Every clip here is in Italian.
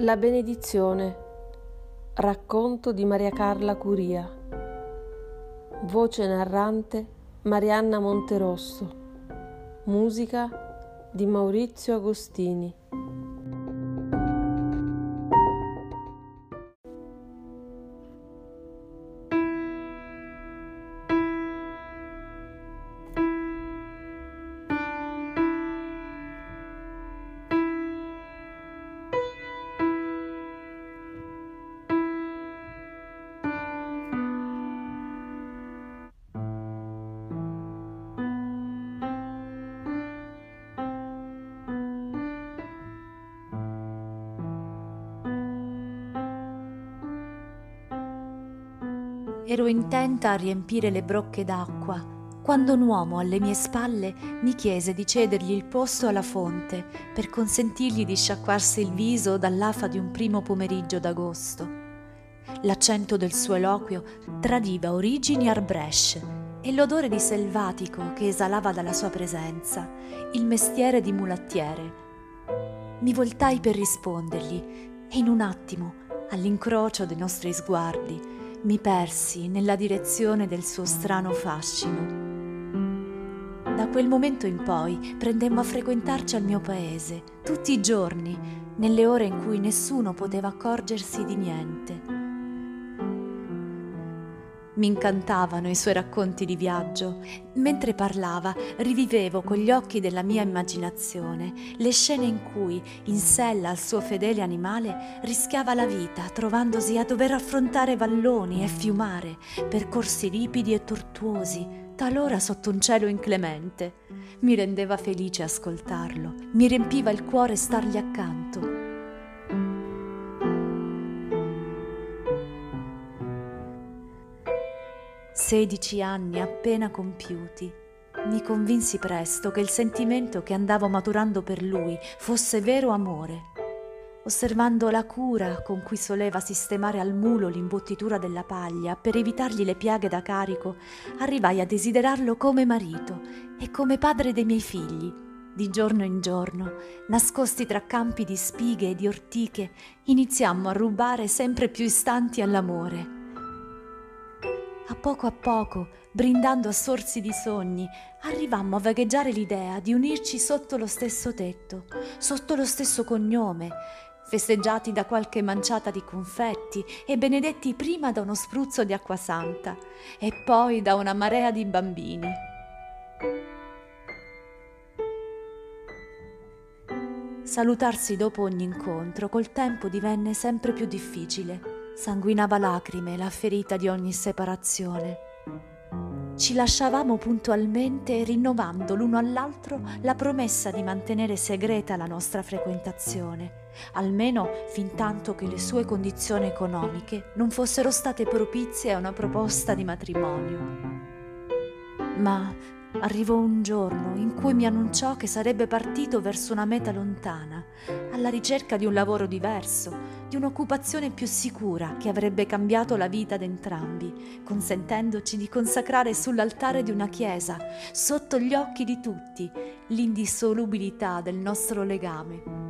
La benedizione. Racconto di Maria Carla Curia. Voce narrante Marianna Monterosso. Musica di Maurizio Agostini. Ero intenta a riempire le brocche d'acqua quando un uomo alle mie spalle mi chiese di cedergli il posto alla fonte per consentirgli di sciacquarsi il viso dall'afa di un primo pomeriggio d'agosto. L'accento del suo eloquio tradiva origini arbresce e l'odore di selvatico che esalava dalla sua presenza, il mestiere di mulattiere. Mi voltai per rispondergli e in un attimo, all'incrocio dei nostri sguardi, mi persi nella direzione del suo strano fascino. Da quel momento in poi prendemmo a frequentarci al mio paese, tutti i giorni, nelle ore in cui nessuno poteva accorgersi di niente. Mi incantavano i suoi racconti di viaggio. Mentre parlava, rivivevo con gli occhi della mia immaginazione le scene in cui, in sella al suo fedele animale, rischiava la vita, trovandosi a dover affrontare valloni e fiumare, percorsi ripidi e tortuosi, talora sotto un cielo inclemente. Mi rendeva felice ascoltarlo, mi riempiva il cuore stargli accanto Sedici anni appena compiuti, mi convinsi presto che il sentimento che andavo maturando per lui fosse vero amore. Osservando la cura con cui soleva sistemare al mulo l'imbottitura della paglia per evitargli le piaghe da carico, arrivai a desiderarlo come marito e come padre dei miei figli. Di giorno in giorno, nascosti tra campi di spighe e di ortiche, iniziammo a rubare sempre più istanti all'amore a poco a poco, brindando a sorsi di sogni, arrivammo a vagheggiare l'idea di unirci sotto lo stesso tetto, sotto lo stesso cognome, festeggiati da qualche manciata di confetti e benedetti prima da uno spruzzo di acqua santa e poi da una marea di bambini. Salutarsi dopo ogni incontro col tempo divenne sempre più difficile sanguinava lacrime la ferita di ogni separazione. Ci lasciavamo puntualmente rinnovando l'uno all'altro la promessa di mantenere segreta la nostra frequentazione, almeno fin tanto che le sue condizioni economiche non fossero state propizie a una proposta di matrimonio. Ma Arrivò un giorno in cui mi annunciò che sarebbe partito verso una meta lontana, alla ricerca di un lavoro diverso, di un'occupazione più sicura che avrebbe cambiato la vita di entrambi, consentendoci di consacrare sull'altare di una chiesa, sotto gli occhi di tutti, l'indissolubilità del nostro legame.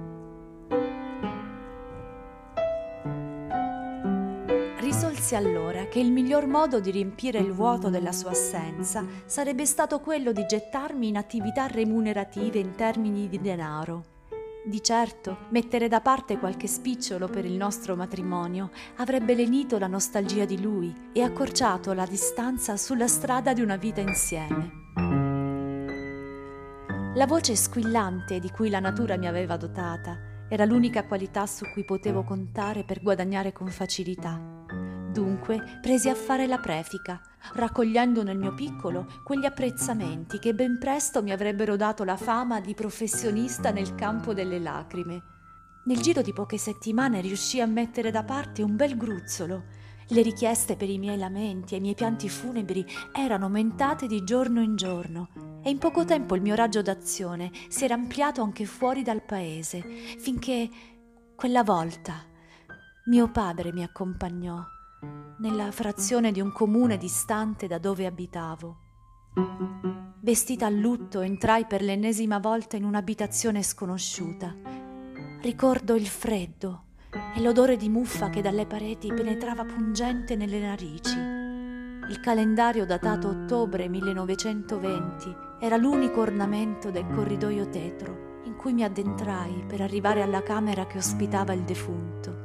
Risolsi allora che il miglior modo di riempire il vuoto della sua assenza sarebbe stato quello di gettarmi in attività remunerative in termini di denaro. Di certo, mettere da parte qualche spicciolo per il nostro matrimonio avrebbe lenito la nostalgia di lui e accorciato la distanza sulla strada di una vita insieme. La voce squillante di cui la natura mi aveva dotata era l'unica qualità su cui potevo contare per guadagnare con facilità. Dunque presi a fare la prefica, raccogliendo nel mio piccolo quegli apprezzamenti che ben presto mi avrebbero dato la fama di professionista nel campo delle lacrime. Nel giro di poche settimane riuscii a mettere da parte un bel gruzzolo. Le richieste per i miei lamenti e i miei pianti funebri erano aumentate di giorno in giorno e in poco tempo il mio raggio d'azione si era ampliato anche fuori dal paese, finché quella volta mio padre mi accompagnò nella frazione di un comune distante da dove abitavo. Vestita a lutto entrai per l'ennesima volta in un'abitazione sconosciuta. Ricordo il freddo, e l'odore di muffa che dalle pareti penetrava pungente nelle narici. Il calendario datato ottobre 1920 era l'unico ornamento del corridoio tetro in cui mi addentrai per arrivare alla camera che ospitava il defunto.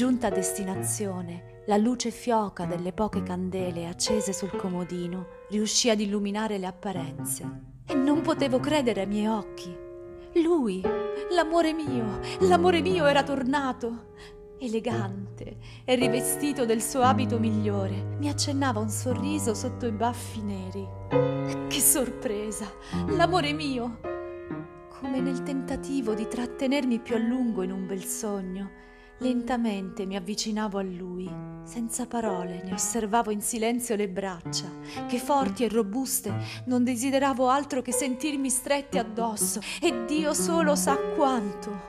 Giunta a destinazione, la luce fioca delle poche candele accese sul comodino riuscì ad illuminare le apparenze e non potevo credere ai miei occhi. Lui, l'amore mio, l'amore mio era tornato. Elegante e rivestito del suo abito migliore, mi accennava un sorriso sotto i baffi neri. Che sorpresa! L'amore mio! Come nel tentativo di trattenermi più a lungo in un bel sogno, Lentamente mi avvicinavo a lui, senza parole ne osservavo in silenzio le braccia, che forti e robuste non desideravo altro che sentirmi strette addosso, e Dio solo sa quanto.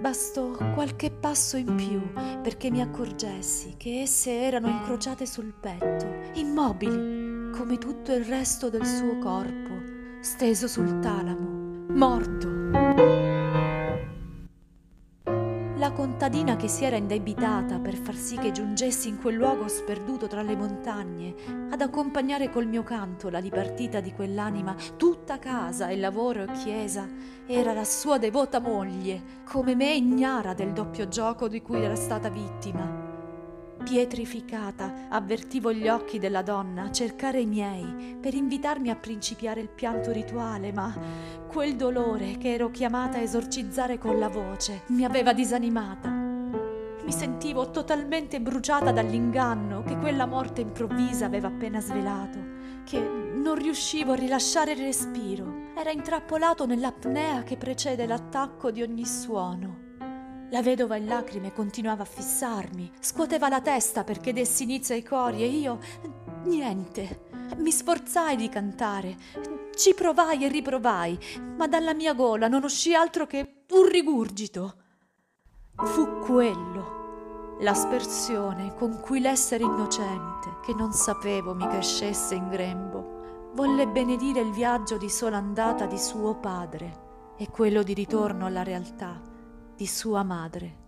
Bastò qualche passo in più perché mi accorgessi che esse erano incrociate sul petto, immobili, come tutto il resto del suo corpo, steso sul talamo, morto. Contadina che si era indebitata per far sì che giungessi in quel luogo sperduto tra le montagne ad accompagnare col mio canto la dipartita di quell'anima tutta casa e lavoro e chiesa era la sua devota moglie, come me ignara del doppio gioco di cui era stata vittima. Pietrificata, avvertivo gli occhi della donna cercare i miei per invitarmi a principiare il pianto rituale, ma quel dolore che ero chiamata a esorcizzare con la voce mi aveva disanimata. Mi sentivo totalmente bruciata dall'inganno che quella morte improvvisa aveva appena svelato, che non riuscivo a rilasciare il respiro. Era intrappolato nell'apnea che precede l'attacco di ogni suono. La vedova in lacrime continuava a fissarmi, scuoteva la testa perché dessi inizio ai cori e io niente. Mi sforzai di cantare, ci provai e riprovai, ma dalla mia gola non uscì altro che un rigurgito. Fu quello, l'aspersione con cui l'essere innocente, che non sapevo mi crescesse in grembo, volle benedire il viaggio di sola andata di suo padre e quello di ritorno alla realtà di sua madre.